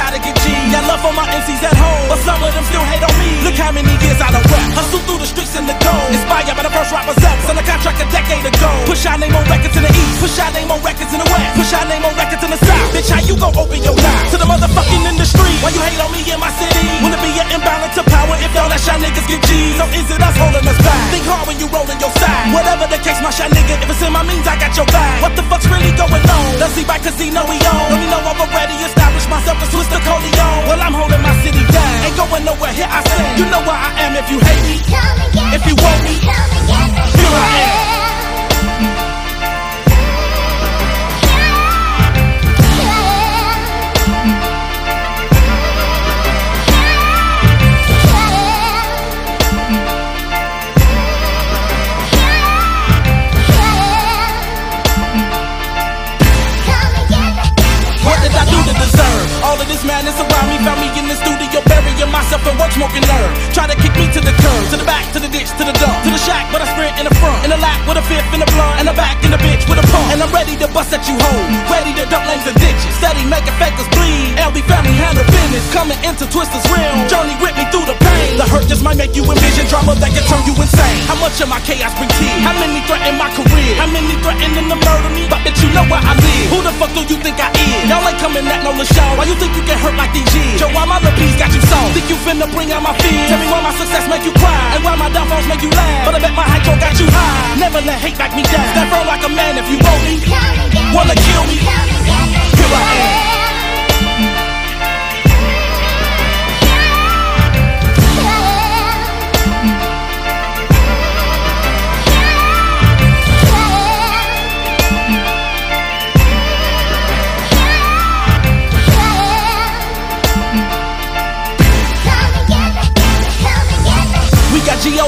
shot to get G. Got love for my MCs how many years I done rap. Hustle through the streets in the gold. Inspired by the first rappers ever. Signed a contract a decade ago. Push our name on records in the east. Push our name on records in the west. Push our name on records in the south. Bitch, how you gon' open your mouth to the motherfucking industry? Why you hate on me in my city? Wanna be an imbalance of power if y'all let shy niggas get G's? Or is it us holding us back? Think hard when you rollin' your side. Whatever the case, my shy nigga. If it's in my means, I got your back. What the fuck's really going on? Does he back casino we own? Let me know I'm already established myself as Swiss the Corleone. Well, I'm holding my city down. Ain't going nowhere, here I stand. You know where I am if you hate me. If you want me, here I am. This madness around me? Found me in the studio, burying myself in work, smoking nerve. Try to kick me to the curb, to the back, to the ditch, to the dump, to the shack, but I sprint in the front, in the lap with a fifth in the blunt, and the back in the bitch with a pump. And I'm ready to bust at you hoes, ready to dump lanes and ditches, steady making fakers bleed. LB family handle business, coming into Twista's realm. Journey with me through the pain. The hurt just might make you envision drama that can turn you insane. How much of my chaos bring tears? How many threaten my career? How many threatening to murder me? But bitch, you know where I live. Who the fuck do you think I is? Y'all ain't coming at no LaShawn. Why you think you can hurt like these G's? Yo, why my little got you soft? Think you finna bring out my fears? Tell me why my success make you cry and why my downfalls make you laugh. But I bet my hydro got you high. Never let hate back me down. Stand firm like a man if you want me. Wanna kill me? Here I am.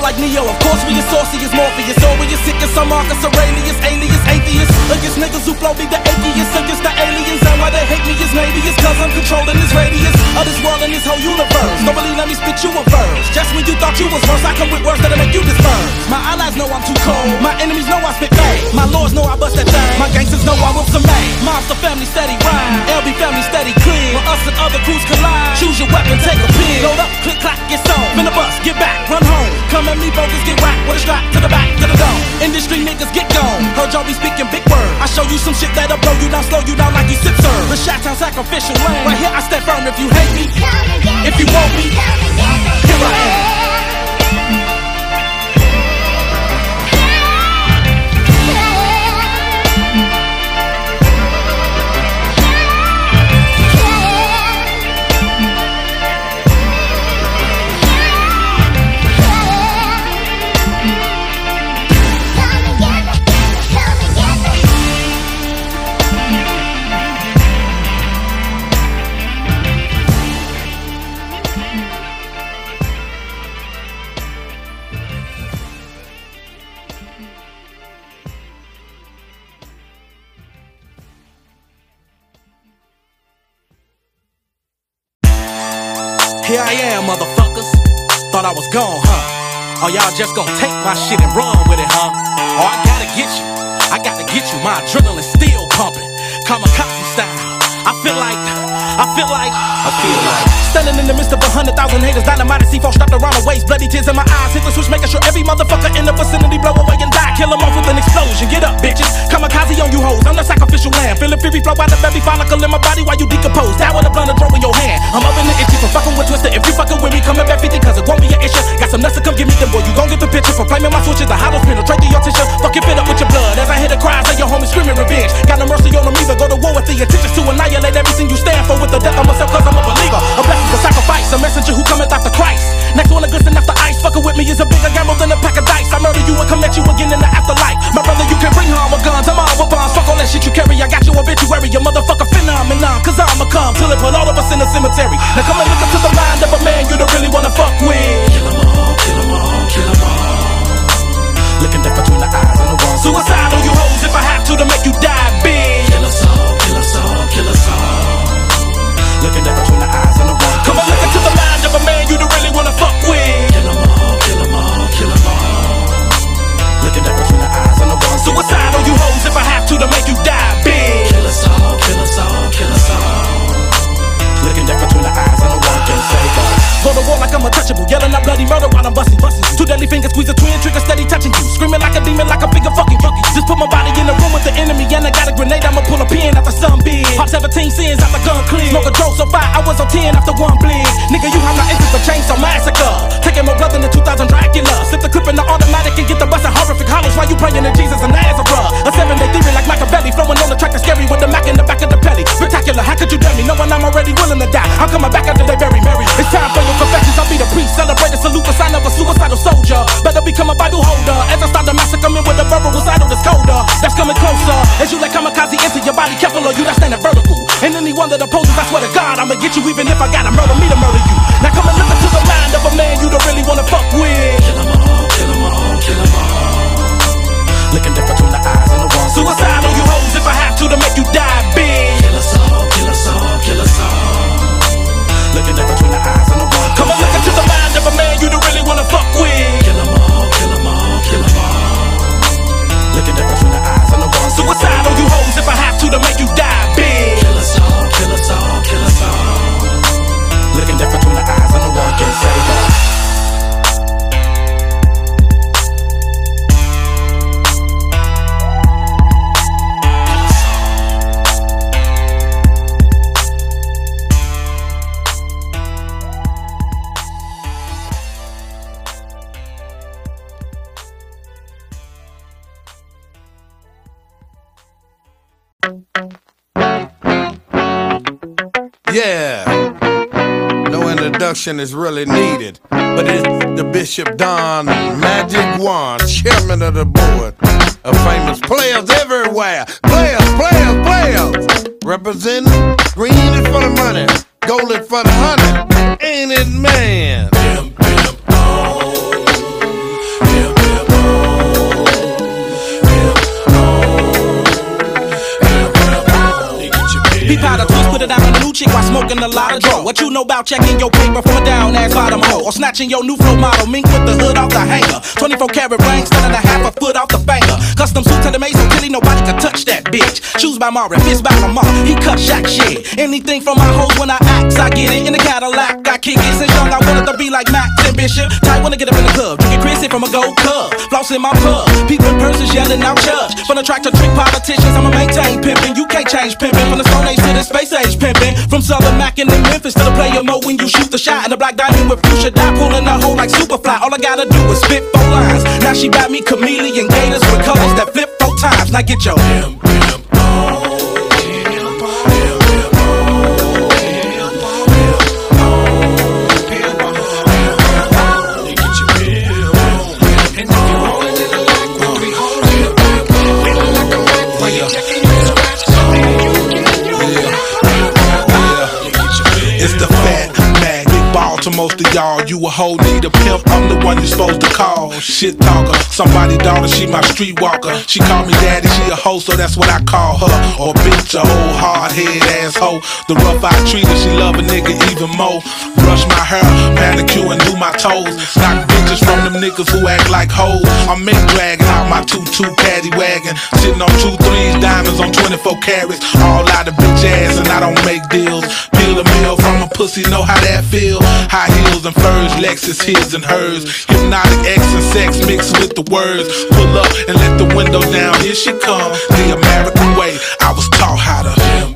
Like Neo, of course we are saucy as Morpheus. Or we are sick as some Marcus Aurelius, alias, atheist. Against niggas who flow me the atheists, against the aliens. And why they hate me is maybe it's cause I'm controlling this radius of this world and this whole universe. Don't really let me spit you a verse. Just when you thought you was worse, I come with words that'll make you disperse. My allies know I'm too cold, my enemies know I spit bang. My lords know I bust that thing, my gangsters know I whoop some bang. Monster family steady rhyme, LB family steady clear. When us and other crews collide, choose your weapon, take a pin. Load up, click, clack, get on. Finna bust, get back, run home. Come at me, bogus, get whacked with a strap to the back, to the dome. Industry niggas get gone. Heard y'all be speaking big words. I show you some shit that'll blow you down, slow you down like you sip serve. The shot town sacrificial. Right here I stand firm if you hate me. If you want me, here I am. Y'all just gonna take my shit and run with it, huh? Oh, I gotta get you. I gotta get you. My adrenaline still pumping. Kamikaze style. I feel like, I feel like, I feel like. Standing in the midst of a hundred thousand haters, dynamite and C4 strapped around the waist, bloody tears in my eyes, hit the switch, making sure every motherfucker in the vicinity blow away and die. Kill 'em off with an explosion. Get up, bitches. Kamikaze on you hoes. I'm the sacrificial lamb. Feeling fury flow out of every follicle in my body while you decompose. Down with a blunt and throw in your hand. I'm up in the itchy for fucking with Twista. If you fucking with me, coming back 50 cause it won't be an issue. Got some nuts to come give me them, boy. You gon' get the picture for flaming my switches. The hollows penetrate through your tissue. Fucking fit up with your blood. As I hear the cries of your homies screaming revenge. Got no mercy on them either. Go to war with the intentions to annihilate everything you stand for with the death of myself cause I'm a believer. A blessing to sacrifice. A messenger who cometh after Christ. Next one to glisten after ice. Fucking with me is a bigger gamble than a pack of dice. I murder you and come at you again in the afterlife. My brother, you can bring harm with guns. I'm all with bombs. Fuck all that shit you carry. I got you obituary. Your motherfucker phenomenon. Cause I'ma come till it put all of us in the cemetery. Now come and look into the mind of a man you don't really wanna fuck with. Kill 'em all, kill 'em all, kill 'em all. Looking death between the eyes and the walls. Suicide on you hoes if I have to to make you die big. Kill us all, kill us all, kill us all. Looking at between the eyes and the wrong. Come on, look into the mind of a man you don't really wanna fuck with. Kill 'em all, kill 'em all, kill 'em all. Looking at between the eyes and the wrong. Suicide on you hoes if I have to to make you die, bitch. Kill us all, kill us all, kill us all. Looking at between the eyes and the wrong, can't save us. I'm untouchable. Yelling out bloody murder while I'm busting. busting. Two deadly fingers squeeze a twin trigger, steady touching you. Screaming like a demon, like a figure fucking fucking. Just put my body in the room with the enemy, and I got a grenade. I'ma pull a pin after some big. Pop 17 sins after gun clean. Smoke a dope so fire, I was on 10 after one bleed. Nigga, you have not entered the chainsaw massacre. Taking more blood than the 2000 Dracula. Slip the clip in the automatic and get the bustin' horrific hollows while you praying to Jesus and Nazareth. A seven day theory like Machiavelli, flowing on the track that's scary with the Mac in the back of the pelly. Spectacular, how could you dare me? Knowing I'm already willing to die. I'm coming back after they bury Mary. It's time for your confessions. I'll be the priest, celebrate the salute, the sign of a suicidal soldier. Better become a Bible holder as I start the massacre coming with a verbal recital that's colder. That's coming closer as you let kamikaze enter your body. Careful or you that's standing vertical. And anyone that opposes, is really needed, but it's the Bishop Don Magic Juan, chairman of the board of famous players everywhere. Players, players, players. Representing green for the money, gold is for the honey. Ain't it, man? Be powder twist, put it out on a new chick while smoking a lot of dope. What you know about checking your paper a down ass bottom hole? Or snatching your new flow model, mink with the hood off the hanger. 24 karat ring, standing a half a foot off the finger. Custom suit to the mason, Tilly, nobody can touch that bitch. Shoes by Mari, fist by Lamar, he cut shot shit. Anything from my hoes when I act, I get it in the Cadillac. I kick it since young, I wanted to be like Max and Bishop. Tight wanna get up in the club, drinking Chrissy from a gold cup. Floss in my pub, people in purses yelling out judge. From the track to trick politicians, I'ma maintain pimping. You can't change pimping from the Stone Age to the Space Age pimping. From Southern Mac and Memphis to the player mode when you shoot the shot. And the black diamond with fuchsia dye pulling the hole like Superfly. All I gotta do is spit four lines. Now she got me chameleon gators with colors that flip four times. Now get your It's most of y'all. You a hoe, need a pimp, I'm the one you supposed to call. Shit talker, somebody daughter, she my streetwalker. She call me daddy, she a hoe, so that's what I call her. Or bitch, a old hard head asshole. The rough I treat her, she love a nigga even more. Brush my hair, manicure and do my toes. Knock bitches from them niggas who act like hoes. I'm make dragging out my two-two paddy wagon. Sitting on two threes, diamonds on 24 carats. All out of bitch ass and I don't make deals. Peel a meal from a pussy, know how that feel. Heels and furs, Lexus his and hers. Hypnotic X and sex mixed with the words. Pull up and let the window down. Here she come, the American way. I was taught how to.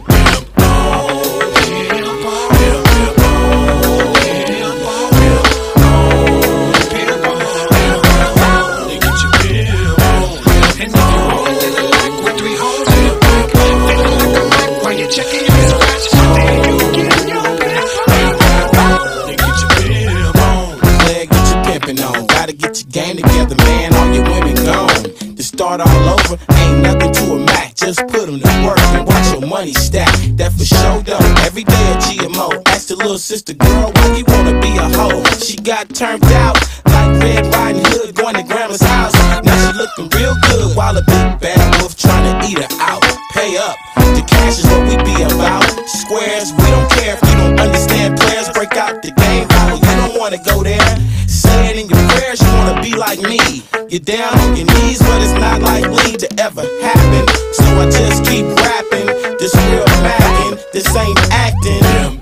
Start all over, ain't nothing to a Mac. Just put 'em to work and watch your money stack. That for sure, though. Every day at GMO. Ask the little sister girl, why you wanna be a hoe? She got turned out like Red Riding Hood going to grandma's house. Now she looking real good while a big bad wolf trying to eat her out. Pay up. The cash is what we be about. Squares, we don't prayers, you wanna be like me. You're down on your knees, but it's not likely to ever happen. So I just keep rapping. This real macking, this ain't acting.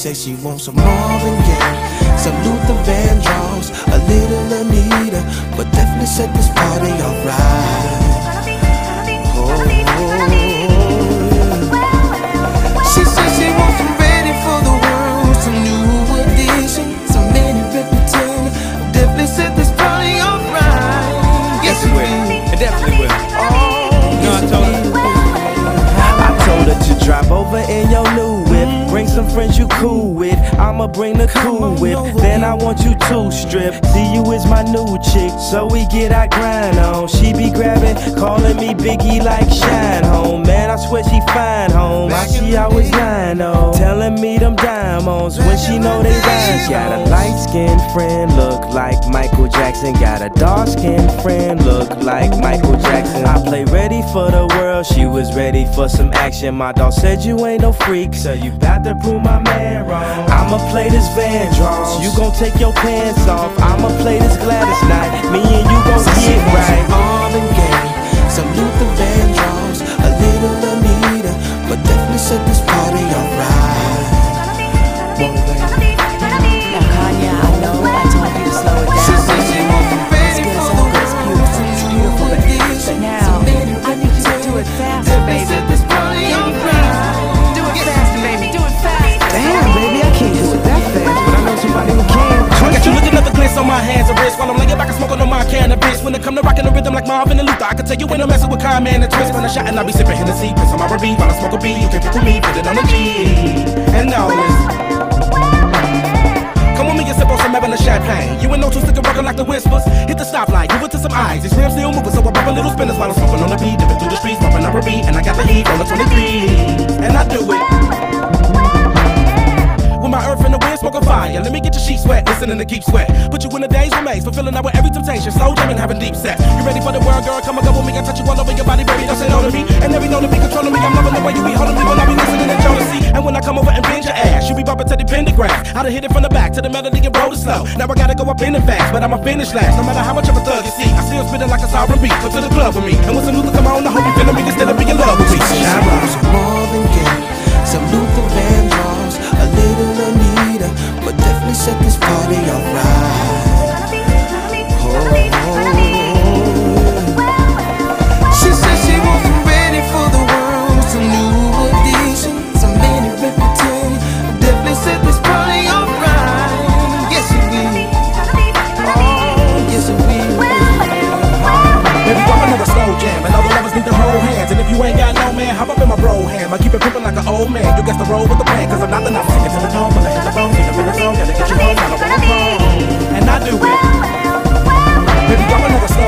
Said she wants some Marvin strip. See you is my new chick. So we get our grind on. She be grabbing, calling me Biggie like Shine Home. Man, I swear she fine home. Why she always lying on? Telling me when she know they rhymes. Got a light skinned friend, look like Michael Jackson. Got a dark skinned friend, look like Michael Jackson. I play ready for the world, she was ready for some action. My dog said you ain't no freak, so you got to prove my man wrong. I'ma play this Vandross, you gon' take your pants off. I'ma play this Gladys Knight, me and you gon' get right. On my hands and wrists while I'm laying back and smoking on my cannabis. When it come to rocking the rhythm like Marvin and Luther, I can tell you ain't no messing with Kyle, man, and twist. When I shot and I be sipping Hennessy, piss on my R&B while I smoke a B. You can pick with me, put it on the G. And now listen. Come with me and sip on some Evan champagne. You ain't no two sticker rockin' like the whispers. Hit the stoplight, give it to some eyes. These rims still moving, so I pop a little spinners while I'm smoking on the beat. Dipping through the streets, bumping up a beat, and I got the heat on the 23. And I do it. My earth and the wind, smoking fire. Let me get your sheets wet, listening to Keith Sweat. Put you in the days remains, fulfilling out with every temptation. Slow jamming, having deep sex. You ready for the world, girl? Come and go with me. I touch you all over your body, baby. Don't say no to me. And every know to be controlling me. I'm loving the way you be holding me when I be listening to Jodeci. And when I come over and bend your ass, you be bumping to the pentagram. I done hit it from the back to the melody and roll it slow. Now I gotta go up in the fast, but I'ma finish last. No matter how much of a thug you see, I still spitting like a sovereign beat. Come to the club with me. And when some Luther come on, I hope you feeling me instead of being in love with me. Some Marvin Gaye, some Luther Vandross, a little But definitely set this party alright. My bro ham. I keep it pimpin' like an old man. You got to roll with the plan, cause I'm not the nothing. Take it to the dome, when I hit the need to feel the zone, gotta get you home, I don't wanna. And I do it. Baby, drop another slow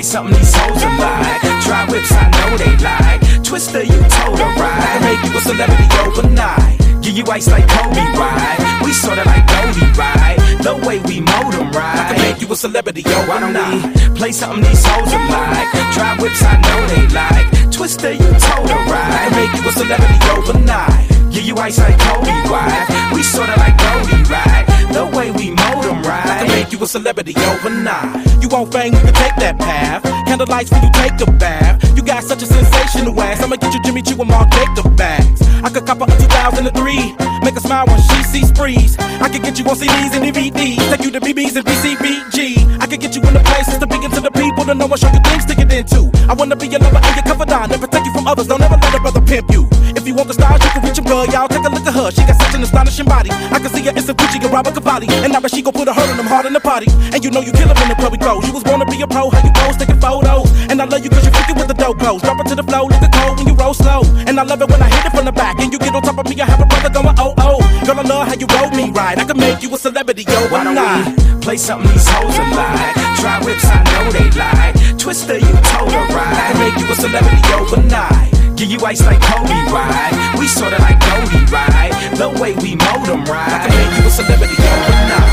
play something these hoes are like? Try whips, I know they like. Twista, you told her right. make you a celebrity overnight. Give you ice like Kobe, right? We sorta like Goldie, right? The way we mold them, I can make you a celebrity Why don't we play something these hoes are like? Try whips, I know they like. Twista, you told her I can make you a celebrity overnight. Give you ice like Kobe, right? We sorta like Goldie, right? The way we mold them, I can right? make you a celebrity overnight. You want fame, you can take that path. Candlelights when you take a bath. You got such a sensational ass. I'ma get you Jimmy Choo and Mark Jacob bags. I could cop a 2003. Make her smile when she sees sprees. I could get you on CDs and DVDs. Take you to BBs and BCBG. I could get you in the places to begin to the people to know and show you things to get into. I wanna be your lover and your confidant. Never take you from others. Don't ever let a brother pimp you. If you want the stars, you can reach them, girl. Y'all take a look at her. She got such an astonishing body. I can see her in some Gucci and Robert Cavalli. And now she gon' put a hurt on them hard in the party. And you know you kill her in the club we go. You was born to be a pro, how you pose, taking photos. And I love you cause you freaking with the dope clothes. Drop it to the flow, look cold when you roll slow. And I love it when I hit it from the back. And you get on top of me, I have a brother going oh oh. Girl, I love how you roll me right. I can make you a celebrity, yo, Why don't not. play something these hoes are like? Try whips, I know they like. Twista, you told her I can make you a celebrity overnight. Give you ice like Kobe, right? We sorta like Goldie, right? The way we mold them, right? I can make you a celebrity overnight.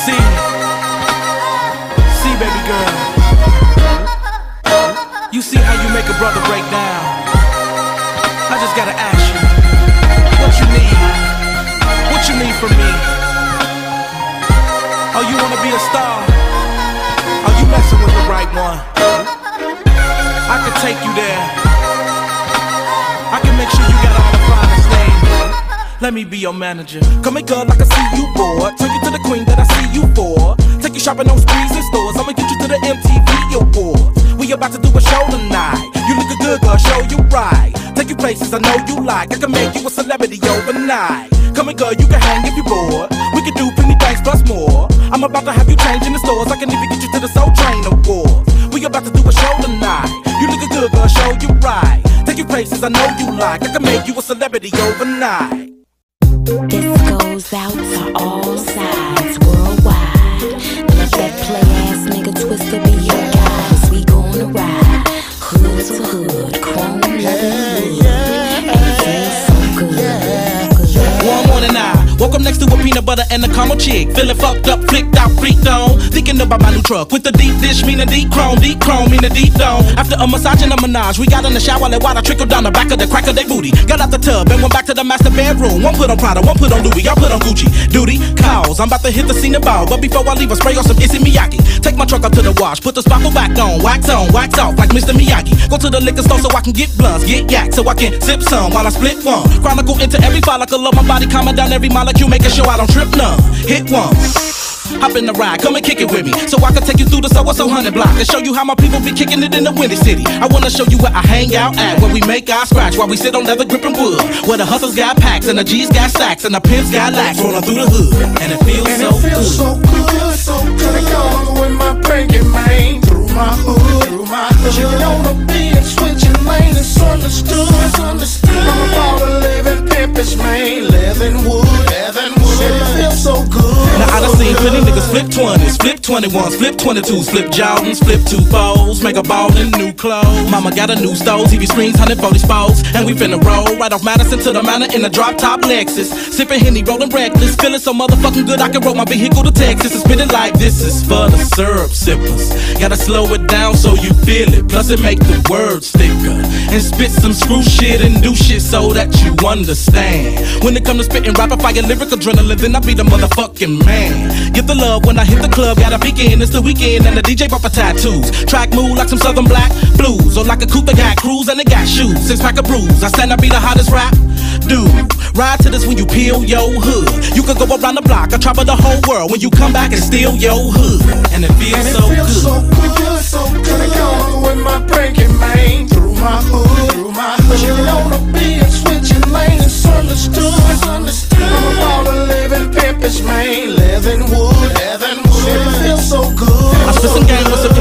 See, see, baby girl. You see how you make a brother break down. I just gotta ask you, what you need? What you need from me? Oh, you wanna be a star? Are you messing with the right one. I can take you there. I can make sure you got all the finest things. Let me be your manager. Come here, girl, I can see you bored. Take you to the queen that I see you for. Take you shopping on sprees and stores. I'ma get you to the MTV Awards. We about to do a show tonight. You look good, girl, show you right. Take you places I know you like. I can make you a celebrity overnight. Come here, girl, you can hang if you bored. We can do plenty things plus more. I'm about to have you change in the stores. I can even get you to the Soul Train Awards. We about to do a show tonight. Places I know you like. I can make you a celebrity overnight. This goes out to all a peanut butter and a caramel chick. Feeling fucked up, flicked out, freaked on. Thinking about my new truck with the deep dish, mean meaning deep chrome, deep chrome, mean meaning deep dome. After a massage and a menage, we got in the shower, let water trickle down the back of the crack of their booty. Got out the tub and went back to the master bedroom. One put on Prada, one put on Louis, y'all put on Gucci. Duty calls, I'm about to hit the scene ball. But before I leave, I spray on some Issey Miyagi. Take my truck up to the wash, put the sparkle back on, wax on, wax off like Mr. Miyagi. Go to the liquor store so I can get blunts, get yak, so I can sip some while I split one. Chronicle into every follicle of my body, calming down every molecule, making sure I don't trip none. Hit one. Hop in the ride, come and kick it with me. So I can take you through the so so hundred block and show you how my people be kicking it in the windy city. I wanna show you where I hang out at, where we make our scratch, while we sit on leather gripping wood. Where the hustles got packs and the G's got sacks and the pimps got lax rolling through the hood. And it feels And so it feels good. so good, so good. Come with my pinky man through my hood, through my hood. You the beat, switching lanes, it's understood, it's understood. I'm about a living pimpers, man, living wood, living it feels so good. Now I done seen plenty niggas flip 20s, flip 21s, flip 22s, flip Jordans, flip two foes, make a ball in new clothes. Mama got a new stove, TV screens, 140 spokes, and we finna roll right off Madison to the manor in a drop top Lexus. Sipping Henny, rolling reckless, feeling so motherfucking good I can roll my vehicle to Texas and spin it like this is for the syrup sippers. Gotta slow it down so you feel it, plus it make the words thicker. And spit some screw shit and do shit so that you understand. When it come to spitting rapid fire lyric adrenaline, then I be the motherfucking man. Get the love when I hit the club, got a weekend, it's the weekend, and the DJ bumper tattoos. Track move like some southern black blues, or like a coupe that got cruise and it got shoes. Six pack of brews, I stand I be the hottest rap. Dude, ride to this when you peel your hood. You could go around the block or travel the whole world when you come back and steal your hood. And it feels And it so feels good. so good, so good. Come with my pinky man through my hood, through my hood. You on the beat, switching lanes, much rain, living wood, living wood. It feels so good. I spit some game with some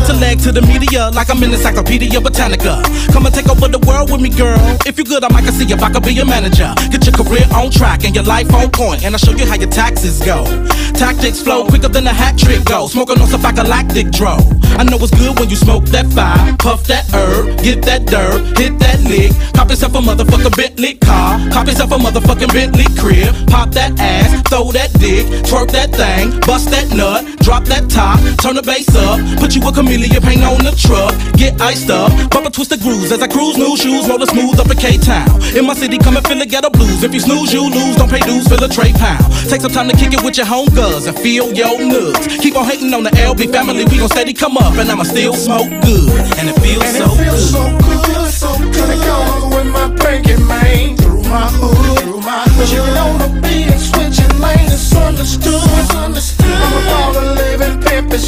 it's like I'm in the Encyclopedia Botanica. Come and take over the world with me, girl. If you good, I might see if I could be your manager. Get your career on track and your life on point, and I'll show you how your taxes go. Tactics flow quicker than a hat trick go. Smoking on some galactic dro. I know it's good when you smoke that fire, puff that herb, get that dirt, hit that lick. Cop yourself a motherfucking Bentley car, cop yourself a motherfucking Bentley crib. Pop that ass, throw that dick, twerk that thing, bust that nut, drop that top, turn the bass up, put you a chameleon paint on the truck, get iced up, bumper twist the grooves as I cruise new shoes, roller smooth up in K Town. In my city, come and feel the ghetto blues. If you snooze, you lose, don't pay dues, fill a tray pound. Take some time to kick it with your home girls and feel your nuts. Keep on hating on the LB family, we gon' steady come up, and I'ma still smoke good, and it feels And so it feels good. so good, so good. It goes with my pinky man my hood, through my hood. Chillin' on the beat switching lanes, it's understood. It's understood. I'm about to live in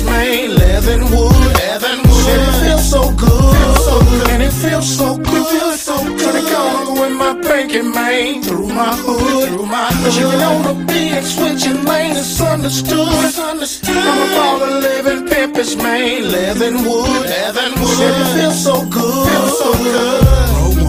man, leather wood, leather wood. And it feels so good, Feels so good. And it feels so good, so good. It goes with my pinky man through my hood, through my hood. Chillin' on the beat switching lanes, it's understood. It's understood. I'm about to live in Pimpers, man, leather wood, leather wood. And it feels so good, feels so good.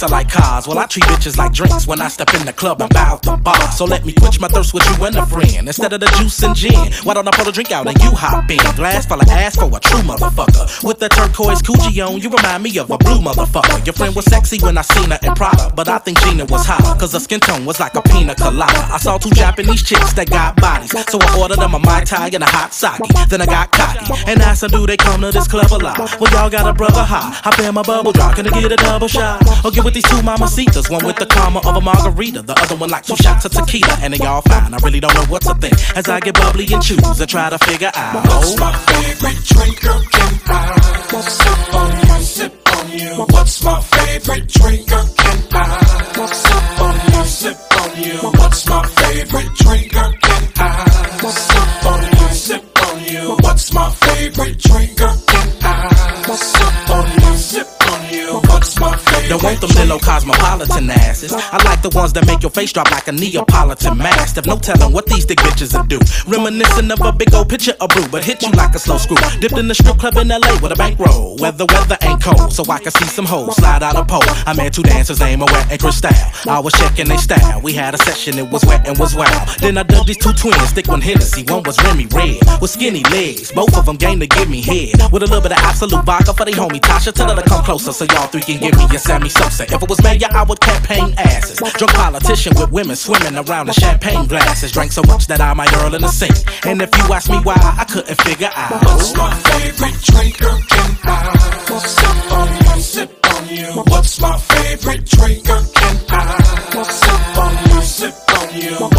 Term like are cars. Well, I treat bitches like drinks when I step in the club and bow the bar. So let me quench my thirst with you and a friend. Instead of the juice and gin, why don't I pour the drink out and you hop in? Glass full of ass for a true motherfucker. With the turquoise coochie on, you remind me of a blue motherfucker. Your friend was sexy when I seen her in Prada, but I think Gina was hotter. Cause her skin tone was like a pina colada. I saw two Japanese chicks that got bodies. So I ordered them a Mai Tai and a hot sake. Then I got cocky and asked them, do they come to this club a lot? Well, y'all got a brother high. Hop in my bubble drop, can I get a double shot? Or get with these two mamacitas, one with the karma of a margarita, the other one like two shots of tequila, and they all fine. I really don't know what to think as I get bubbly and choose and try to figure out. What's my favorite drink? Girl, can I sip on you? Sip on you. What's my favorite drink? Girl, can I sip on you? Sip on you. What's my favorite drink? Girl, can I sip on you? Sip on you. What's my favorite drink? Girl, can I sip on you? Sip. Favorite Don't want them little cosmopolitan asses. I like the ones that make your face drop like a Neapolitan mastiff. No telling what these thick bitches will do. Reminiscent of a big old picture of brew, but hit you like a slow screw. Dipped in the strip club in LA with a bankroll. Where the weather ain't cold, so I can see some hoes slide out a pole. I met two dancers named Wet and Cristal. I was checking they style. We had a session, it was wet and was wild. Then I dug these two twins, thick one Hennessy, one was Remy Red. With skinny legs, both of them game to give me head. With a little bit of Absolut vodka for they homie Tasha. Tell her to come closer so y'all three can give me a Sammy Sosa. If it was mayor, I would campaign asses. Drunk politician with women swimming around in champagne glasses. Drank so much that I might earl in the sink. And if you ask me why, I couldn't figure out. What's my favorite drink? Girl, can I sip on you? Sip on you. What's my favorite drink? Girl, can I sip on you? Sip on you.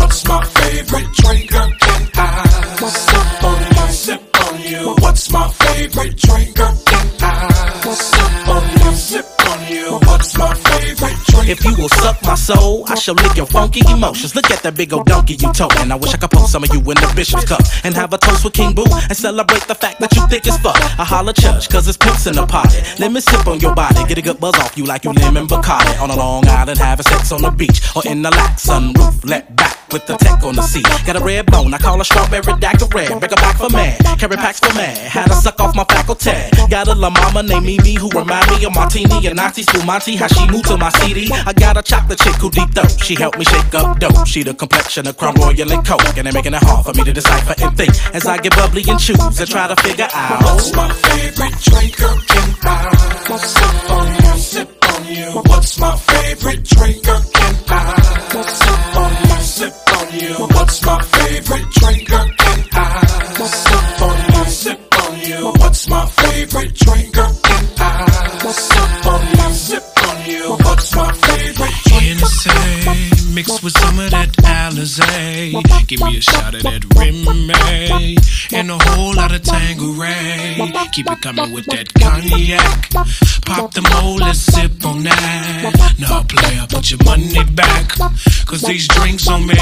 If you will suck my soul, I shall lick your funky emotions. Look at that big old donkey you toting. I wish I could post some of you in the bishop's cup and have a toast with King Boo and celebrate the fact that you thick as fuck. I holla church, cause it's pimps in the party. Let me sip on your body, get a good buzz off you like you lemon Bacardi. On a Long Island, having sex on the beach or in the lax sunroof. Let back with the tech on the seat. Got a red bone, I call her strawberry red. Bring her back for mad, carry packs for man. Had to suck off my faculty. Got a la mama named Mimi who remind me of Martini and Asti Spumante. How she moved to my CD. I got a chocolate chick who deep throat. She helped me shake up dope. She the complexion of Crown Royal and coke. And they making it hard for me to decipher and think. As I get bubbly and choose and try to figure out. What's my favorite drink? Girl, can I sip on you? Sip on you. What's my favorite drink? Girl, can I sip on you? Sip on you. What's my favorite drink? Girl, can I sip on you? Sip on you. What's my favorite drink? Girl, can I sip on what's my favorite innocent? Mix with some of that Alizé. Give me a shot of that Rimmel and a whole lot of Tanqueray. Keep it coming with that cognac. Pop the mold, sip on that. Now, player, put your money back. Cause these drinks on me.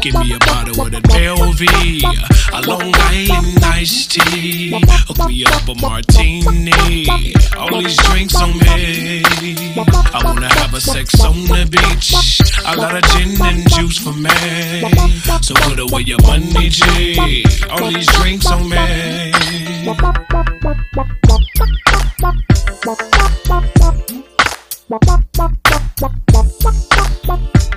Give me a bottle of that LV. a Long Island iced tea. Hook me up a martini. All these drinks on me. I wanna have a sex on the beach bitch. A lot of gin and juice for me. So put away your money, G. All these drinks on me. Bop, bop, bop, bop, bop, bop, bop, bop, bop, bop, bop, bop,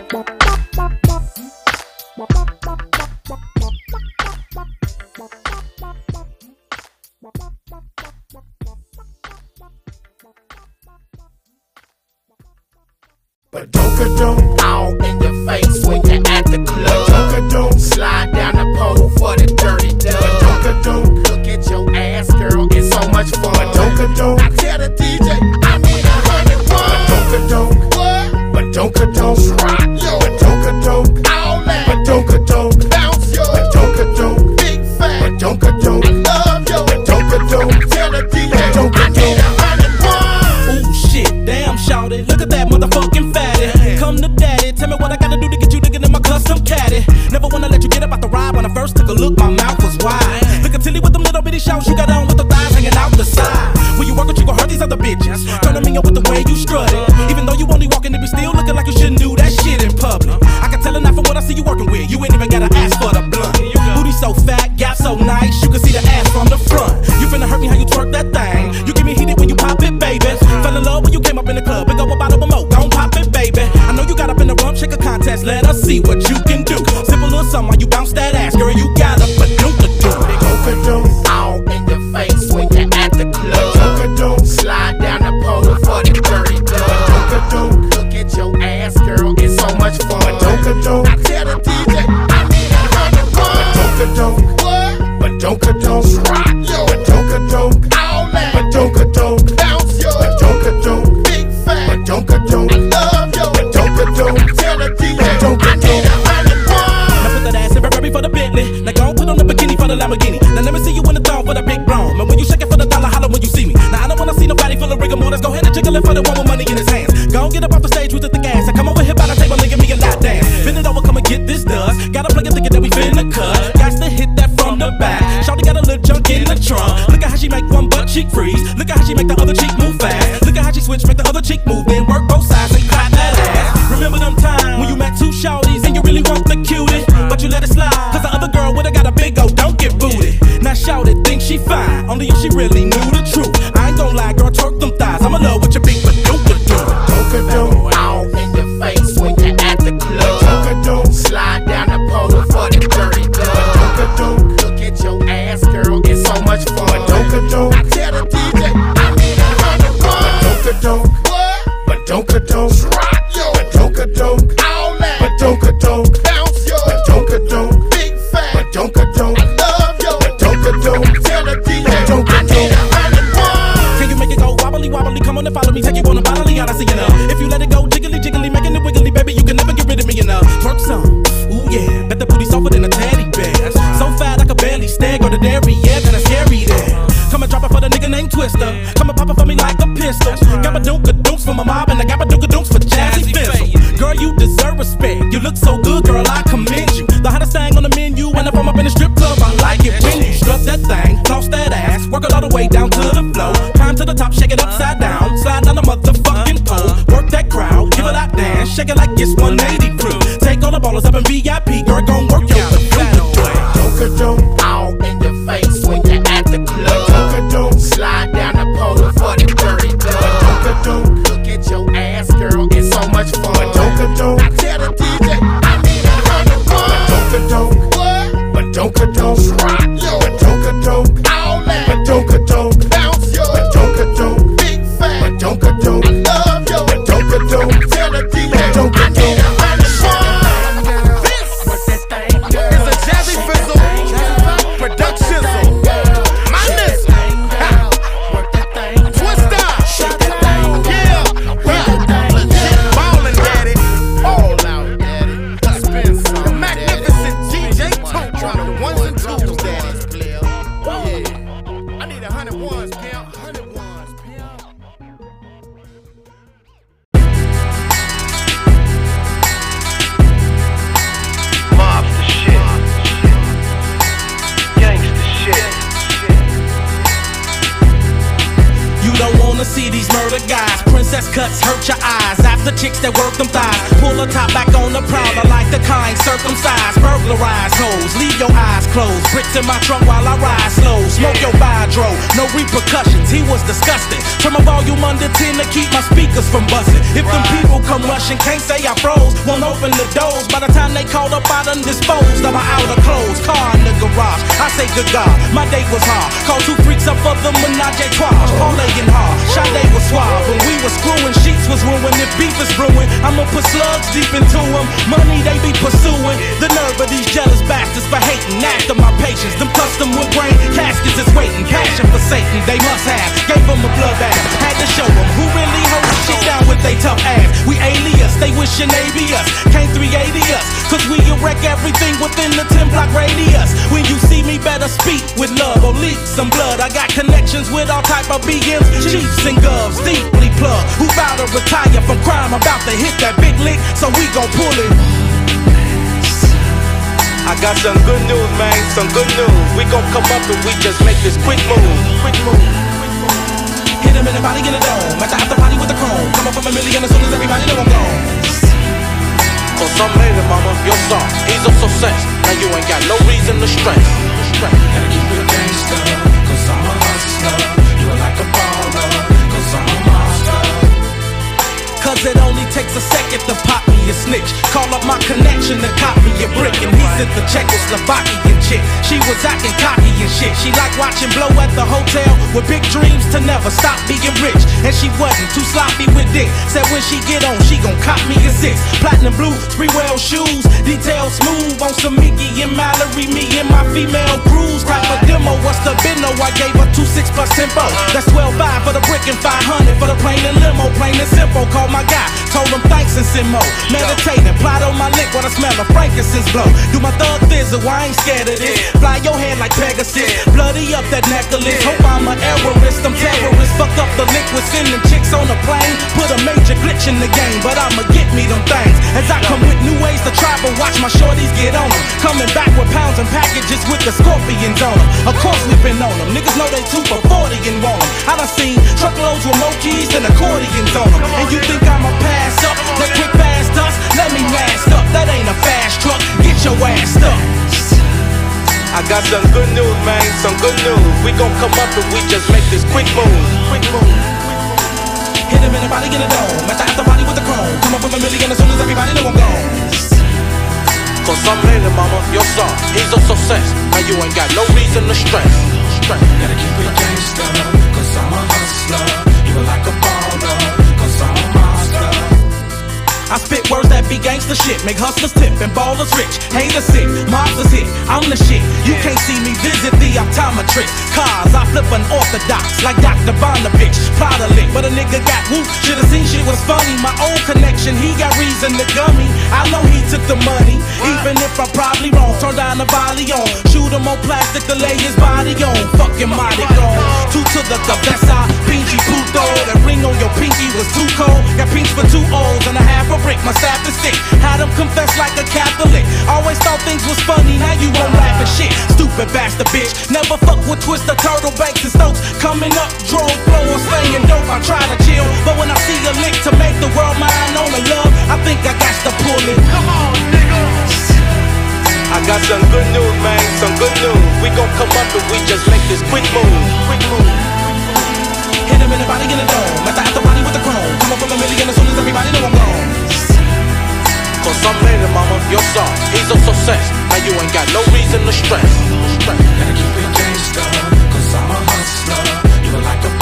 Gotta plug and thinking that we finna cut. Got to hit that from the back. Shawty got a little junk in the trunk. Look at how she make one butt cheek freeze. Look at how she make got some good news, man, some good news. We gon' come up and we just make this quick move. Quick move. Hit him in the body in the dome. At the after party with the chrome. Come up from a million as soon as everybody know I'm gone. Cause I'm later, mama, your song. He's a success. Now you ain't got no reason to stress. stress. Gotta keep it gangsta, cause I'm a hustler. You are like a baller, cause I'm a monster. Cause it only takes a second to pop me a snitch. Call up my connection to copy a brick. And he sent the Czechoslovakian chick. She was acting cocky and shit. She liked watching blow at the hotel with big dreams to never stop being rich. And she wasn't too sloppy with dick. Said when she get on, she gon' cop me a six. Platinum blue, Sprewell shoes. Detail smooth on some Mickey and Mallory. Me and my female crews. type of demo. What's the bino? I gave her two six plus. That's 12 5 for the brick and 500 for the plane and limo. Plain and simple. Call my guy. Told him thanks and send more. Meditating, plot on my lick while I smell of frankincense blow. Do my thug thizzle, I ain't scared of this. Fly your head like Pegasus. Bloody up that necklace. Hope I'm a errorist. I'm terrorist. Fuck up the liquid, sending chicks on a plane. Put a major glitch in the game, but I'ma get me them things. As I come with new ways to travel, watch my shorties get on them. Coming back with pounds and packages with the scorpions on them. Of course we been on them. Niggas know they two for 40 and want them. I done seen truckloads with more keys than accordions on them. And you think I'ma pass up? That quick fast us? Let me last up. That ain't a fast truck. Get your ass up. I got some good news, man, some good news. We gon' come up and we just make this quick move. Quick move. Hit him in the body in the dome. At the after party with the chrome. Come up with a million as soon as everybody know I'm gone. Cause I'm later, mama, your song. He's a success. Now you ain't got no reason to stress. stress. Gotta keep it gangsta, cause I'm a hustler. You like a baller, I spit words that be gangster shit, make hustlers tip and ballers rich. Haters sick, mobsters hit, I'm the shit. You can't see me visit the optometrist. Cars, I flip an orthodox like Dr. Bonovich. Plot a lick, but a nigga got whoop. Should've seen shit was funny. My old connection, he got reason to gummy. I know he took the money, even if I'm probably wrong. Turn down the volley on, shoot him on plastic to lay his body on. Fucking mighty gone. Two to the cabeza, pinky puto. That ring on your pinky was too cold. Got pinks for two O's and a half a brick. My staff is sick. Had him confess like a Catholic. Always thought things was funny. Now you won't laugh at shit. Stupid bastard bitch. Never fuck with Twista, Turtle, Banks, and Stokes. Coming up, drove floor, slaying dope. I try to chill, but when I see a lick to make the world mine on the love, I think I got to pull it. Come on, nigga. I got some good news, man, some good news. We gon' come up and we just make this quick move. Quick move. Hit him in the body in the dome. At the after party with the chrome. Come up with a million as soon as everybody know I'm gone. Cause I'm later, mama, your song. He's a success. Now you ain't got no reason to stress. stress. Gotta keep it gangsta, cause I'm a hustler. You like a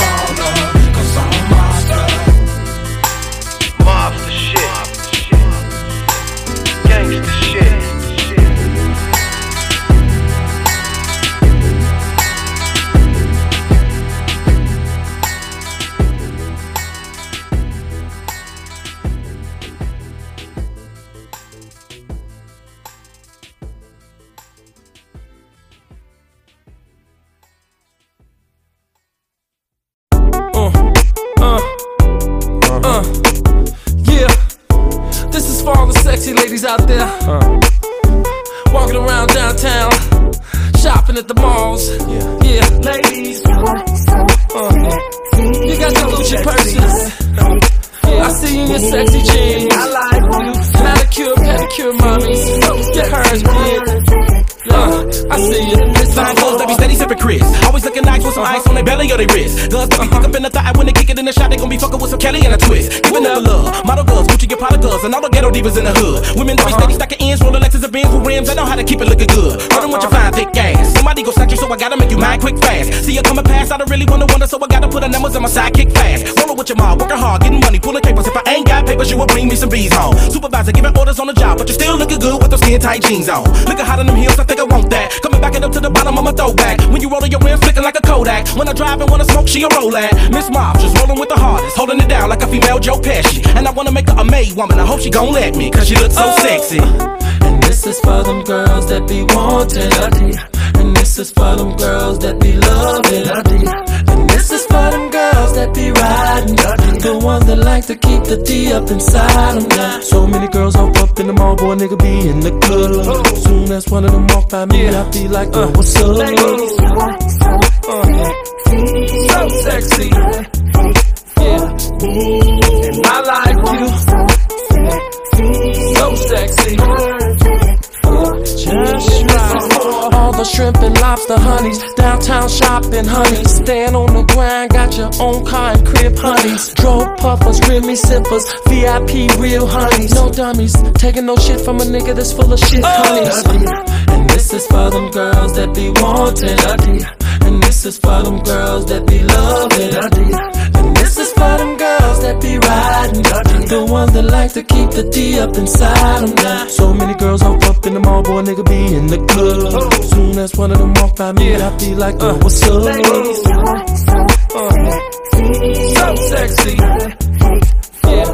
still looking good with those skin tight jeans on. Looking hot in them heels, I think I want that. Coming back it up to the bottom of my throwback. When you rolling your rims, flicking like a Kodak. When I drive and wanna smoke, she a roll at. Miss Mob, just rolling with the hardest, holding it down like a female Joe Pesci. And I wanna make her a maid woman. I hope she gon' let me, cause she looks so oh. sexy. And this is for them girls that be wanting. And this is for them girls that be loving. And this is for them girls that be riding. The ones that like to keep the D up inside them now. So many girls hop up in the mall, boy, nigga be in the club. Soon as one of them walk by me, I be like, uh, what's up? So Uh, so sexy. Yeah. And I like you. So sexy. So sexy. Just right. The shrimp and lobster honeys, downtown shopping honeys. Stand on the grind, got your own car and crib honeys. Drove puffers, Remy sippers, VIP real honeys. No dummies, taking no shit from a nigga that's full of shit oh, honeys. And this is for them girls that be wanting a D. And this is for them girls that be loving a D. This is for them girls that be riding. The ones that like to keep the D up inside them now. So many girls hop up in the mall, boy, nigga be in the club. Soon as one of them walk by me, I be like, uh, what's up? Uh, so sexy. Yeah.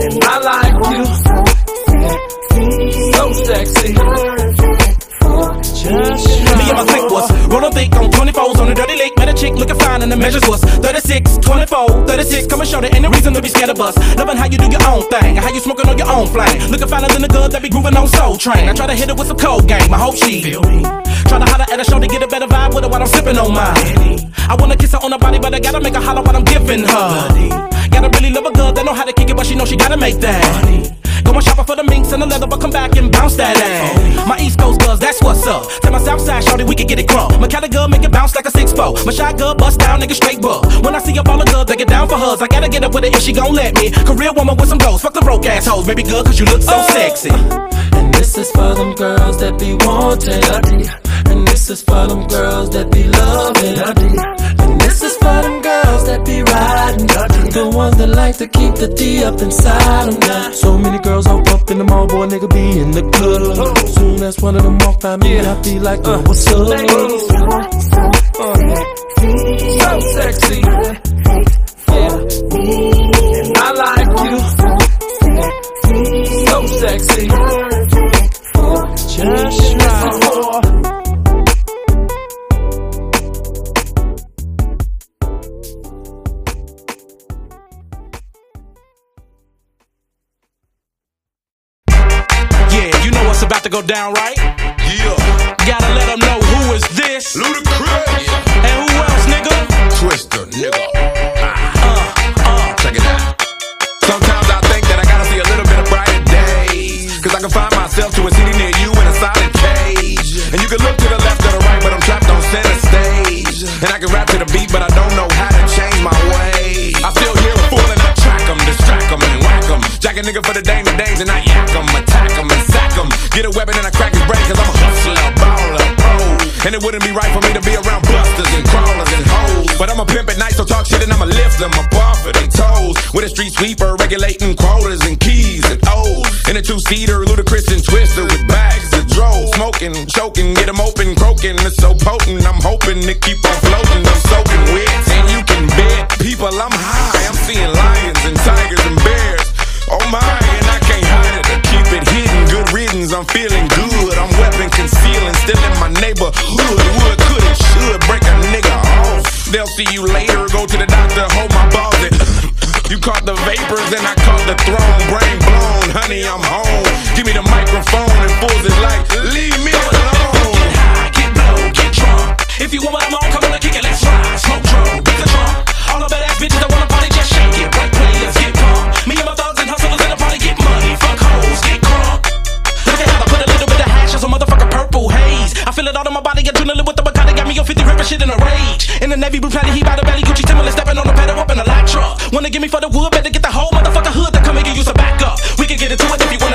And I like you. So sexy. Just Me and my clique was rolling thick on 24s on the dirty lake. Met a chick looking fine and the measures was 36, 24, 36. Come and show ain't no reason to be scared of us. Loving how you do your own thing, and how you smoking on your own flame. Looking finer than the girl that be grooving on Soul Train. I try to hit her with some cold game. I hope she feel me. Try to holler at her show to get a better vibe with her while I'm sipping on mine. I wanna kiss her on her body, but I gotta make her holler while I'm giving her. Gotta really love a girl that know how to kick it, but she know she gotta make that. Go and shopping for the minks and the leather, but come back and bounce that ass. My East Coast girls, that's what's up. Tell my South Side shorty, we can get it crunk. My Cali girl, make it bounce like a 6-4. My shy girl, bust down, nigga straight buck. When I see a baller girl, they get down for hers. I gotta get up with her if she gon' let me. Career woman with some goals, fuck the broke assholes. Baby girl, cause you look so oh. sexy. And this is for them girls that be wanting. And this is for them girls that be loving. And this is for them girls that be riding. The ones that like to keep the D up inside them now. So many girls hop up in the mall, boy, nigga be in the club. Soon as one of them walk by me, I be like, uh, what's up? Uh, so sexy. Yeah. And I like you. So sexy. Just right. To go down, right? Yeah. Gotta let them know who is this. Ludacris. And who else, nigga? Twista, nigga. Ah. Uh, uh. Check it out. Sometimes I think that I gotta see a little bit of brighter days. Cause I can find myself to a city near you in a solid cage. And you can look to the left or the right, but I'm trapped on center stage. And I can rap to the beat, but I don't know how to change my way. I still hear a fool and I track them, distract 'em, and whack 'em. Jack a nigga for the dame and dames, and I yak 'em, Get a weapon and I crack his brain, cause I'm a hustler, baller, pro. And it wouldn't be right for me to be around busters and crawlers and hoes. But I'm a pimp at night, so talk shit and I'ma lift them off of their toes. With a street sweeper, regulating quotas and keys and O's. In a two-seater, Ludacris and Twista with bags of dro. Smoking, choking, get 'em open, croaking. It's so potent, I'm hoping to keep on floating. I'm soaking wet, and you can bet. People, I'm high, I'm seeing I'm feeling good. I'm weapon concealing, still in my neighborhood. Would, could, it should break a nigga off. They'll see you later, go to the doctor, hold my balls. and- You caught the vapors and I caught the throne, brain blown. Honey, I'm home. Give me the microphone and fools is like, leave me alone. Get blow, get drunk. If you want what I'm on, come on and kick it, let's ride. Smoke drum, 50 ripping shit in a rage. In the Navy blue paddy, he by the belly, Gucci Timberland stepping on the pedal up in a light truck. Wanna get me for the wood, better get the whole motherfucker hood to come and give you some backup. We can get into it if you want.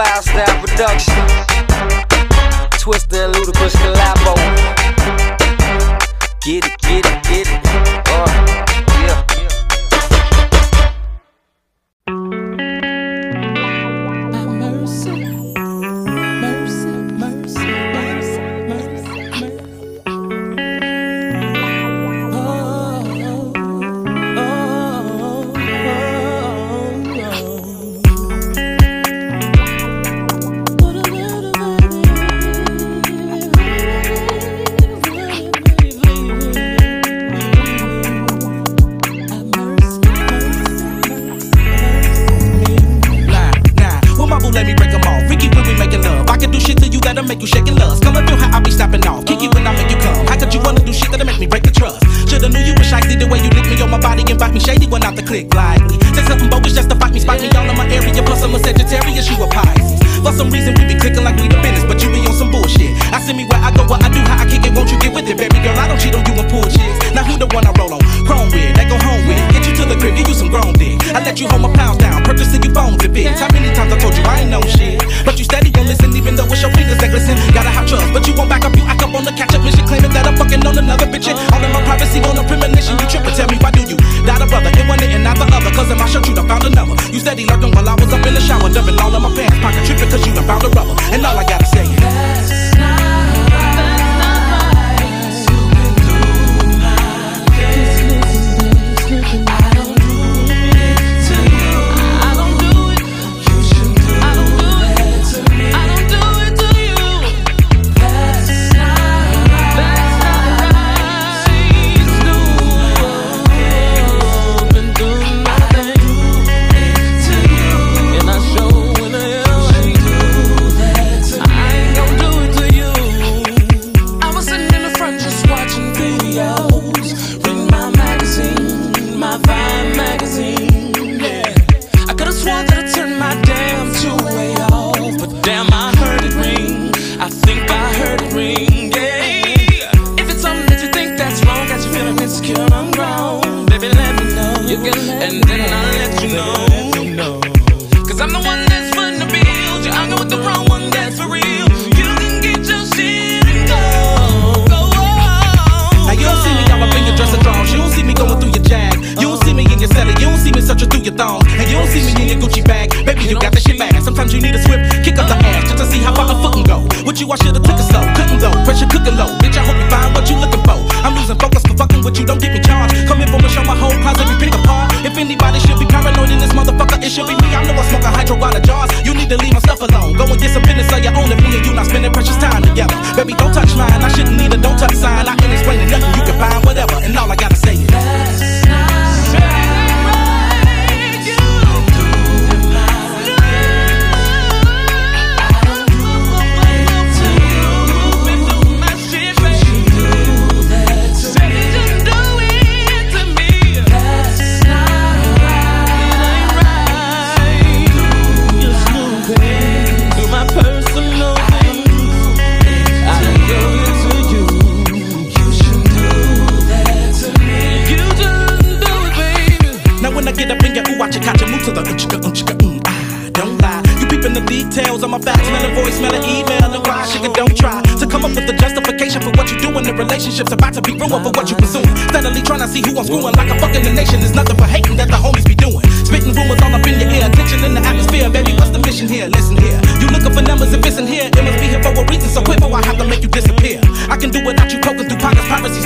Wild style production. Twista and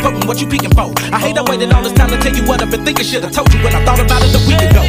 What you peeking for? I hate I waited all this time to tell you what I've been thinking. Should've told you when I thought about it a week ago.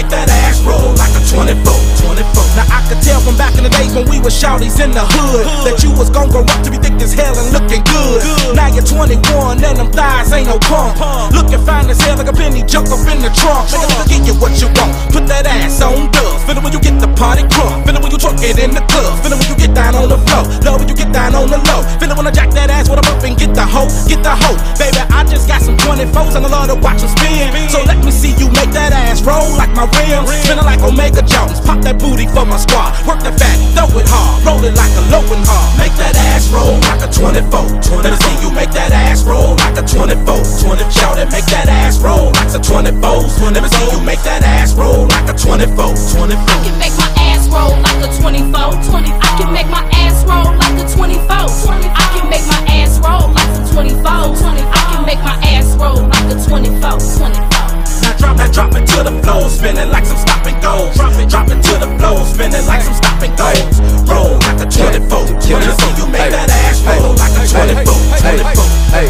Make that ass roll like a 24. 24. Now I could tell from back in the days when we were shouties in the hood that you was gon' grow up to be thick as hell and looking good. Now you're 21 and them thighs ain't no pump. Looking fine as hell like a penny junk up in the trunk. Nigga, nigga, get you what you want. Put that ass on dub. Feel it when you get the party crunk. Feel it when you twerk it in the club. Feel it when you get down on the floor. Love when you get down on the low. Feel it when I jack that ass when I'm up and get the hoe, get the hoe. Baby, I just got some 24s and I love to watch them spin. So let me see you make that ass roll like my rims. Spinning like Omega Jones. Pop that booty for my squad. Work that fat, throw it hard. Roll it like a low and hard. Make that ass roll like a 24. 20. Let me see you make that ass roll like a 24. 20. Shout it, make that ass roll like a 24. 20. Let me see you make that ass roll like a 24. 24. I can make my ass roll like a 24. 20. I can make my ass roll like a 24. 20. I can make my ass roll like a 24. 20. I can make my ass roll like a 24. 24. Now drop it, drop it to the floor, spinning like some stop and go. Drop it, drop it to the floor, spinning like some stop and. Roll like a 24. 20. See you make that ass roll like a 24. 24. Hey,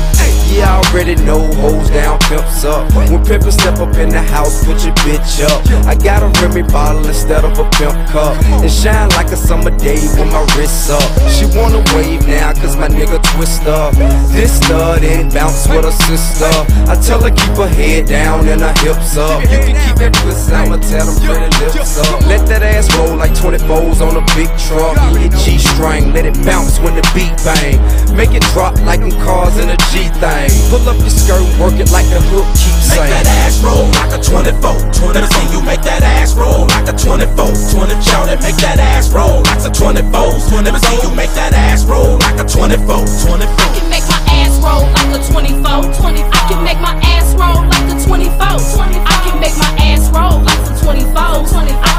you already know hoes down, pimps up. When pimpin' step up in the house, put your bitch up. I got a Remy bottle instead of a pimp cup. And shine like a summer day with my wrists up. She wanna wave now, cause my nigga twist up. This stud and bounce with her sister. I tell her keep her head down and her hips up. You can keep that twist, I'ma tell them pretty lips up. Let that ass roll like 24s on a big truck. Hit G string, let it bounce when the beat bang. Make it drop like them cars in a G thing. Pull up your skirt, work it like the hook keeps saying. Make that ass roll like a 24. 20. Let me see you make that ass roll like a 24. 20. Shout it, make that ass roll like a 24. 20. Let me see you make that ass roll like a 24. 24. Ass roll like a 24. 20. I can make my ass roll like a 24. 20. I can make my ass roll like a 24. 20.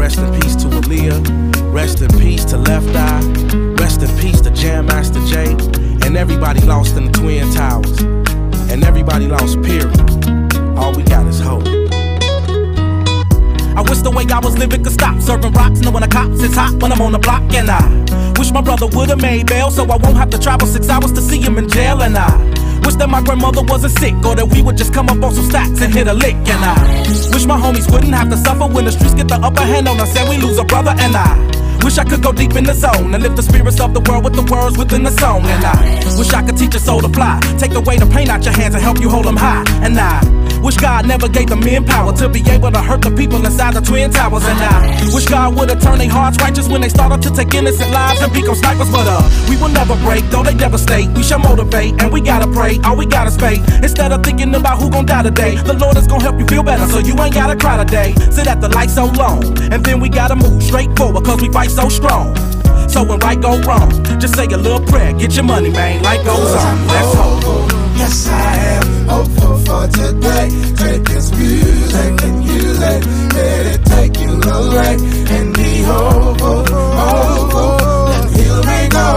Rest in peace to Aaliyah, rest in peace to Left Eye, rest in peace to Jam Master Jay, and everybody lost in the Twin Towers, and everybody lost, period. All we got is hope. I wish the way I was living could stop serving rocks, knowing the cops is hot when I'm on the block, and I wish my brother would've made bail so I won't have to travel six hours to see him in jail, and I wish that my grandmother wasn't sick or that we would just come up on some stacks and hit a lick, and I wish my homies wouldn't have to suffer when the streets get the upper hand on us and we lose a brother, and I. Wish I could go deep in the zone and lift the spirits of the world with the words within the song. And I wish I could teach a soul to fly, take away the pain out your hands and help you hold them high. And I wish God never gave the men power to be able to hurt the people inside the twin towers. And I wish God would have turned their hearts righteous when they started to take innocent lives and become snipers. But uh, we will never break, though they devastate. We shall motivate and we gotta pray. All we gotta faith instead of thinking about who gon' die today. The Lord is gon' help you feel better, so you ain't gotta cry today. Sit at the light so long, and then we gotta move straight forward, cause we fight so strong. So when right go wrong, just say a little prayer, get your money, man. Life goes on. Let's hope. Yes, I am hopeful for today. Take this music and use it. Let it take you away and be hopeful, hopeful. And he'll make a.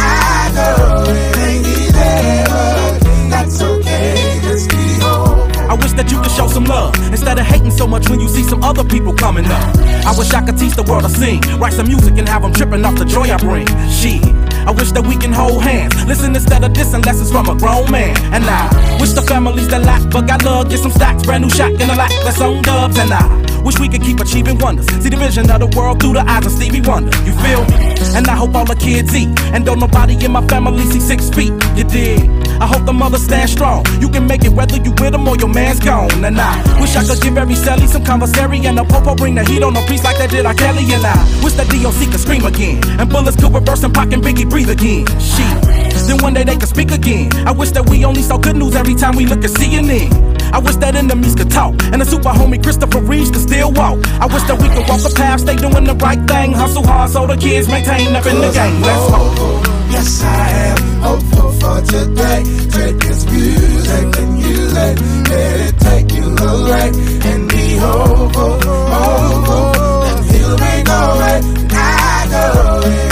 I know it ain't easy, but that's okay. Just be hopeful. I wish that you could show some love instead of hating so much when you see some other people coming up. I wish I could teach the world to sing, write some music and have them tripping off the joy I bring. Shit. I wish that we can hold hands, listen instead of dissing lessons from a grown man. And I wish the families that lack but got love get some stacks, brand new shack in a lack, let's own dubs. And I wish we could keep achieving wonders, see the vision of the world through the eyes of Stevie Wonder. You feel me? And I hope all the kids eat, and don't nobody in my family see six feet. You dig? I hope the mother stand strong. You can make it whether you with them or your man's gone. And I wish I could give every celly some conversary and a popo bring the heat on the piece like that did R. Kelly. And I wish that DOC could scream again and bullets could reverse and Pac and Biggie breathe again. Shit. Then one day they could speak again. I wish that we only saw good news every time we look at CNN. I wish that enemies could talk and the super homie Christopher Reeves could still walk. I wish that we could walk the path, stay doing the right thing, hustle hard so the kids maintain up in the game. Let's hope. Yes, I am hopeful for today. Take this music and it. Let it take you away and be hopeful, hopeful. And he'll make a. I know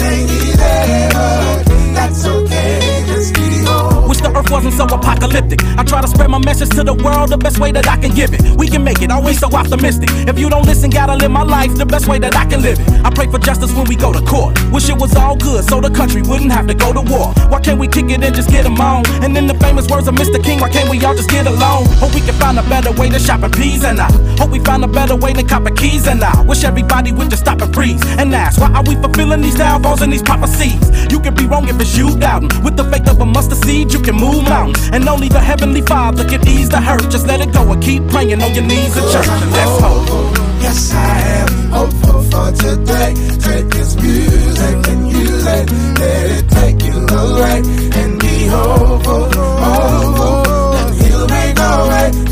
earth wasn't so apocalyptic. I try to spread my message to the world the best way that I can give it. We can make it, always so optimistic. If you don't listen, gotta live my life the best way that I can live it. I pray for justice when we go to court. Wish it was all good so the country wouldn't have to go to war. Why can't we kick it and just get them on? And in the famous words of Mr. King, why can't we all just get along? Hope we can find a better way to shop in peas and I hope we find a better way to cop a keys and I wish everybody would just stop and freeze and ask why are we fulfilling these downfalls and these prophecies? You can be wrong if it's you doubting. With the faith of a mustard seed, you can move mountains. And only the Heavenly Father can ease the hurt. Just let it go and keep praying on your knees in church. And let's hope. Yes, I am hopeful for today. Take this music and use it. Let it take you away and be hopeful, hopeful. And he'll make a way.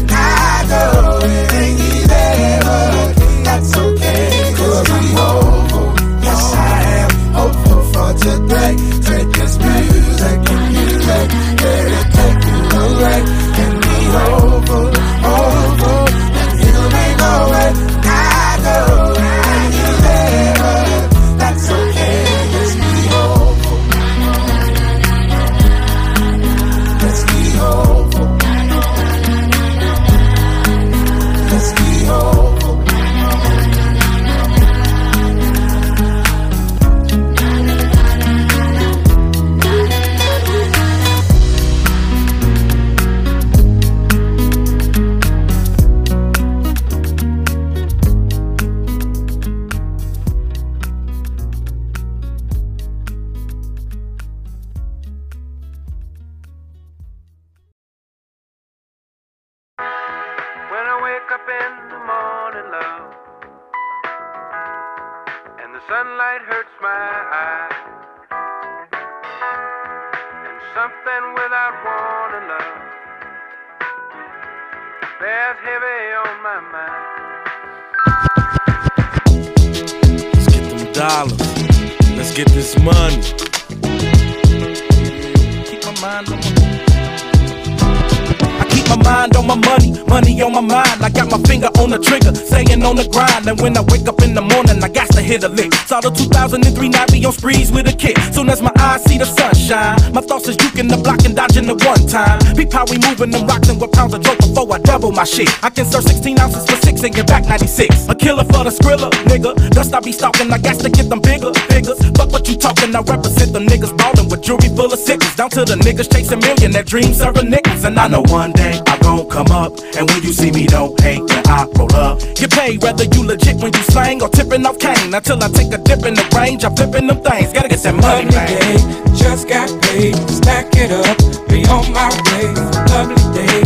Staying on the grind. And when I wake up in the morning, I got to hit a lick. Saw the 2003 night be on sprees with a kid. Soon as my eyes see the sunshine, my thoughts is juking the block and dodging the one time. Peep how we moving them rocks and what pounds of dope before I double my shit. I can serve 16 ounces for six and get back 96. A killer for the skrilla, nigga. Dust I be stalking, I got to get them bigger figures. Fuck what you talking, I represent the niggas ballin' jewelry full of sickles. Down to the niggas chasing millionaire dreams, serving niggas. And I know one day I gon' come up. And when you see me, don't hate when I roll up. Get paid whether you legit when you slang or tipping off cane. Until I take a dip in the range, I'm flipping them things. Gotta get that money, Lovely man. day, just got paid. Stack it up, be on my way. Lovely day,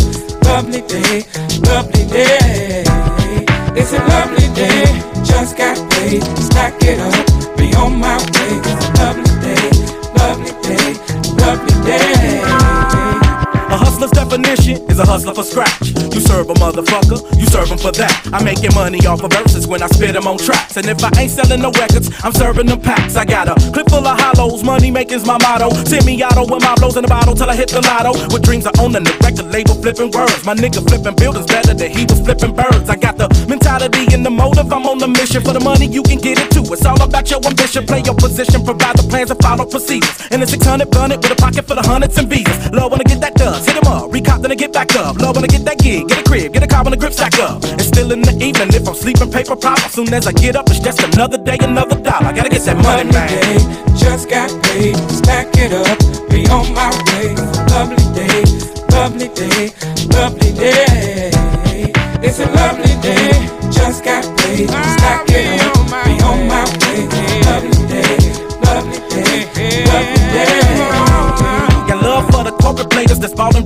lovely day, lovely day. It's a lovely day, just got paid. Stack it up, be on my way. Definition is a hustler for scratch. You serve a motherfucker, you serve him for that. I'm making money off of verses when I spit them on tracks. And if I ain't selling no records, I'm serving them packs. I got a clip full of hollows, money making's my motto. Semi auto with my blows in the bottle till I hit the lotto. With dreams of owning the record label, flipping words. My nigga flipping buildings better than he was flipping birds. I got the mentality and the motive, I'm on the mission for the money, you can get it too. It's all about your ambition, play your position, provide the plans and follow procedures. And the 600 bun it with a pocket for the hundreds and visas. Love I get that dust, hit 'em up, recop then I get back up. Love when I get that gig, get a crib, get a car when the grip stack up. And still in the evening, if I'm sleeping paper pop, as soon as I get up, it's just another day, another dollar. I gotta get that money, Lovely man. day, just got paid. Stack it up, be on my way. Lovely day, lovely day, lovely day. It's a lovely day, just got paid. Stack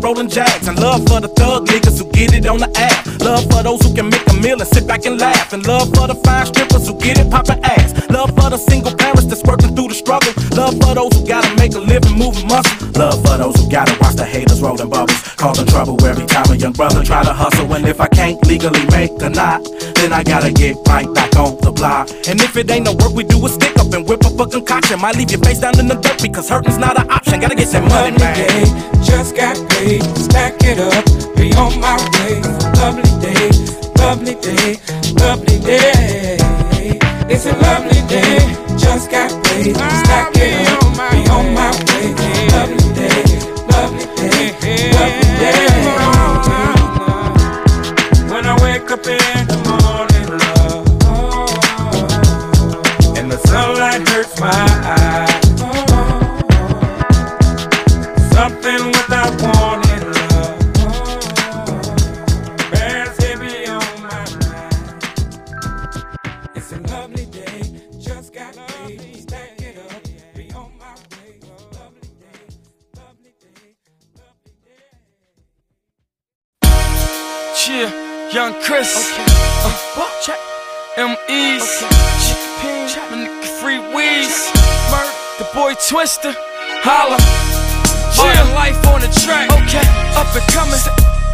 players that's ballin' rollin' jacks. And love for the thug niggas who get it on the app. Love for those who can make a meal and sit back and laugh. And love for the fine strippers who get it poppin' ass. Love for the single parents that's working through the struggle. Love for those who gotta make a living moving muscle. Love for those who gotta watch the haters rollin' bubbles. Causing trouble every time a young brother try to hustle. And if I can't legally make a knot, then I gotta get right back on the block. And if it ain't no work, we do a stick up and whip up a concoction. Might leave your face down in the dirt because hurting's not an option. Gotta get some money, man. just got paid. Stack it up, be on my way. Lovely day, lovely day, lovely day. It's a lovely day, just got paid. Stack it up, be on my way. Young Chris. Uh, check. M.E.'s. My nigga Free Weeze. The boy Twista. Holla. Yeah, life on the track. Okay, up and coming.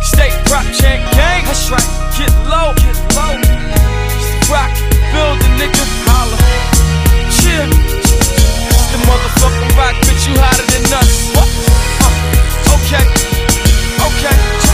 State rock check gang. That's right. Get low. Get low. Rock, build a nigga. Holla. It's the motherfucking rock, bitch. You hotter than us. What? Uh, okay. Okay.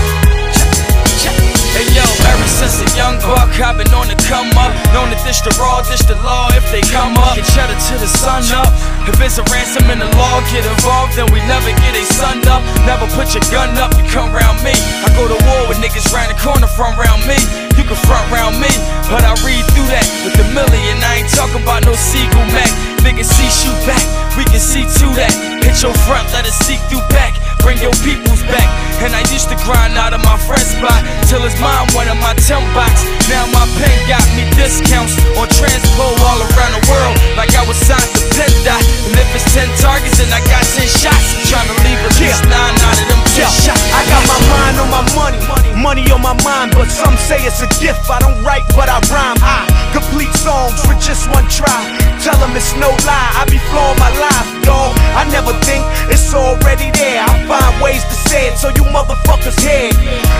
Yo, ever since a young buck, I've been on the come up. Known to dish the raw, dish the law if they come up. Get cheddar to the sun up. If it's a ransom in the law, get involved, then we never get a sun up. Never put your gun up, you come round me. I go to war with niggas round the corner from round me. You can front round me, but I read through that with a million. I ain't talking about no Seagull Mac. Niggas see shoot back, we can see to that. Hit your front, let us see through back. Bring your peoples back. And I used to grind out of my friend spot till his mom went in my temp box. Now my pen got me discounts on transpo all around the world, like I was signed to Penta. And if it's 10 targets and I got 10 shots, I'm trying to leave at least nine out of them 10 shots. I got my mind on my money, money on my mind, but some say it's a gift. I don't write, but I rhyme. I complete songs with just one try. Tell them it's no lie, I be flowing my life, dog. I never think it's already there. I find ways to say it so you motherfuckers hear it.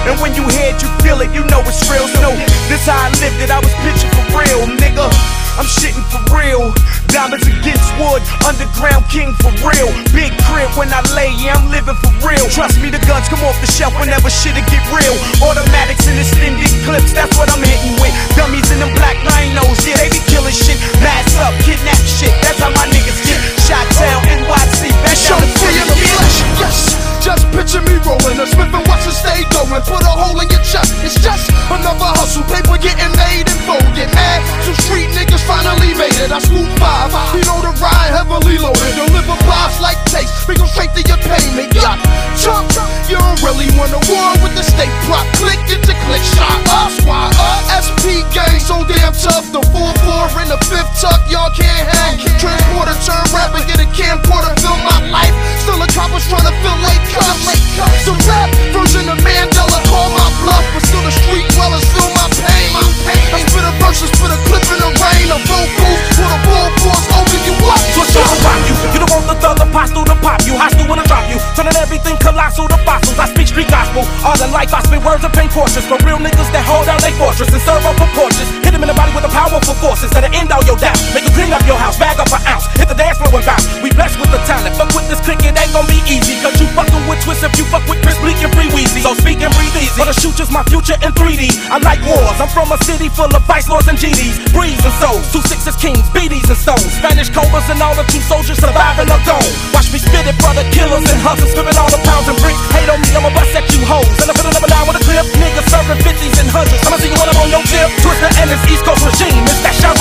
And when you hear it, you feel it, you know it's real. So this how I lived it, I was pitching for real, nigga. I'm shitting for real. Diamonds against wood, underground king for real. Big crib when I lay, yeah, I'm living for real. Trust me, the guns come off the shelf whenever shit'll get real. Automatics and extended clips, that's what I'm hitting with. Dummies in them black rhinos, yeah, they be killing shit. Mass up, kidnap shit, that's how my niggas get. Shot down, NYC, that's how the free of the flesh. Yes, just picture me rolling a Smith and Wesson stay going. Put a hole in your chest, it's just another hustle. Paper getting made and folded. Man, some street niggas it. I swoop five. You know the ride heavily loaded. Deliver pops like taste. We go straight to your payment. Yuck, chump. You don't really want to war with the state prop. Click, your click shot up. Why up? SP gang so damn tough. The 4-4 in the fifth tuck. Y'all can't hang. Transporter turn rapper. Get a camcorder. Fill my life. Still a coppers trying to fill late cups. The rap version of Mandela. Call my bluff. But still the street dwellers feel my pain. I spit a verse, spit a clip in the rain. A vocals put a full force over you up. Switch up and pop you. You don't want the thug apostle to pop you. Hostile when I drop you. Turning everything colossal to fossils. I speak street gospel. All the life I spit words of pain tortures. For real niggas that hold down their fortress and serve up for porches. Hit them in the body with the powerful forces that'll end all your doubts. Make you clean up your house, bag up an ounce. Hit the dance floor and bounce. We blessed with the talent. Fuck with this click, it ain't gon' be easy. Cause you fucking with Twist if you fuck with Chris Bleak and Free Weezy. So speak and breathe easy. For the shooters, my future in 3D. I like wars. I'm from a city full of vice lords and GDs. Breeze and souls. Two sixes kings, BDs and stones. Spanish cobras and all the true soldiers surviving or gone. Watch me spit it the killers and hustlers. Spitting all the pounds and bricks. Hate on me, I'ma bust at you hoes. And I'm and down with a clip. Niggas serving 50s and hundreds. I'ma see you when I'm on your tip. Twista and his East Coast regime. It's that shot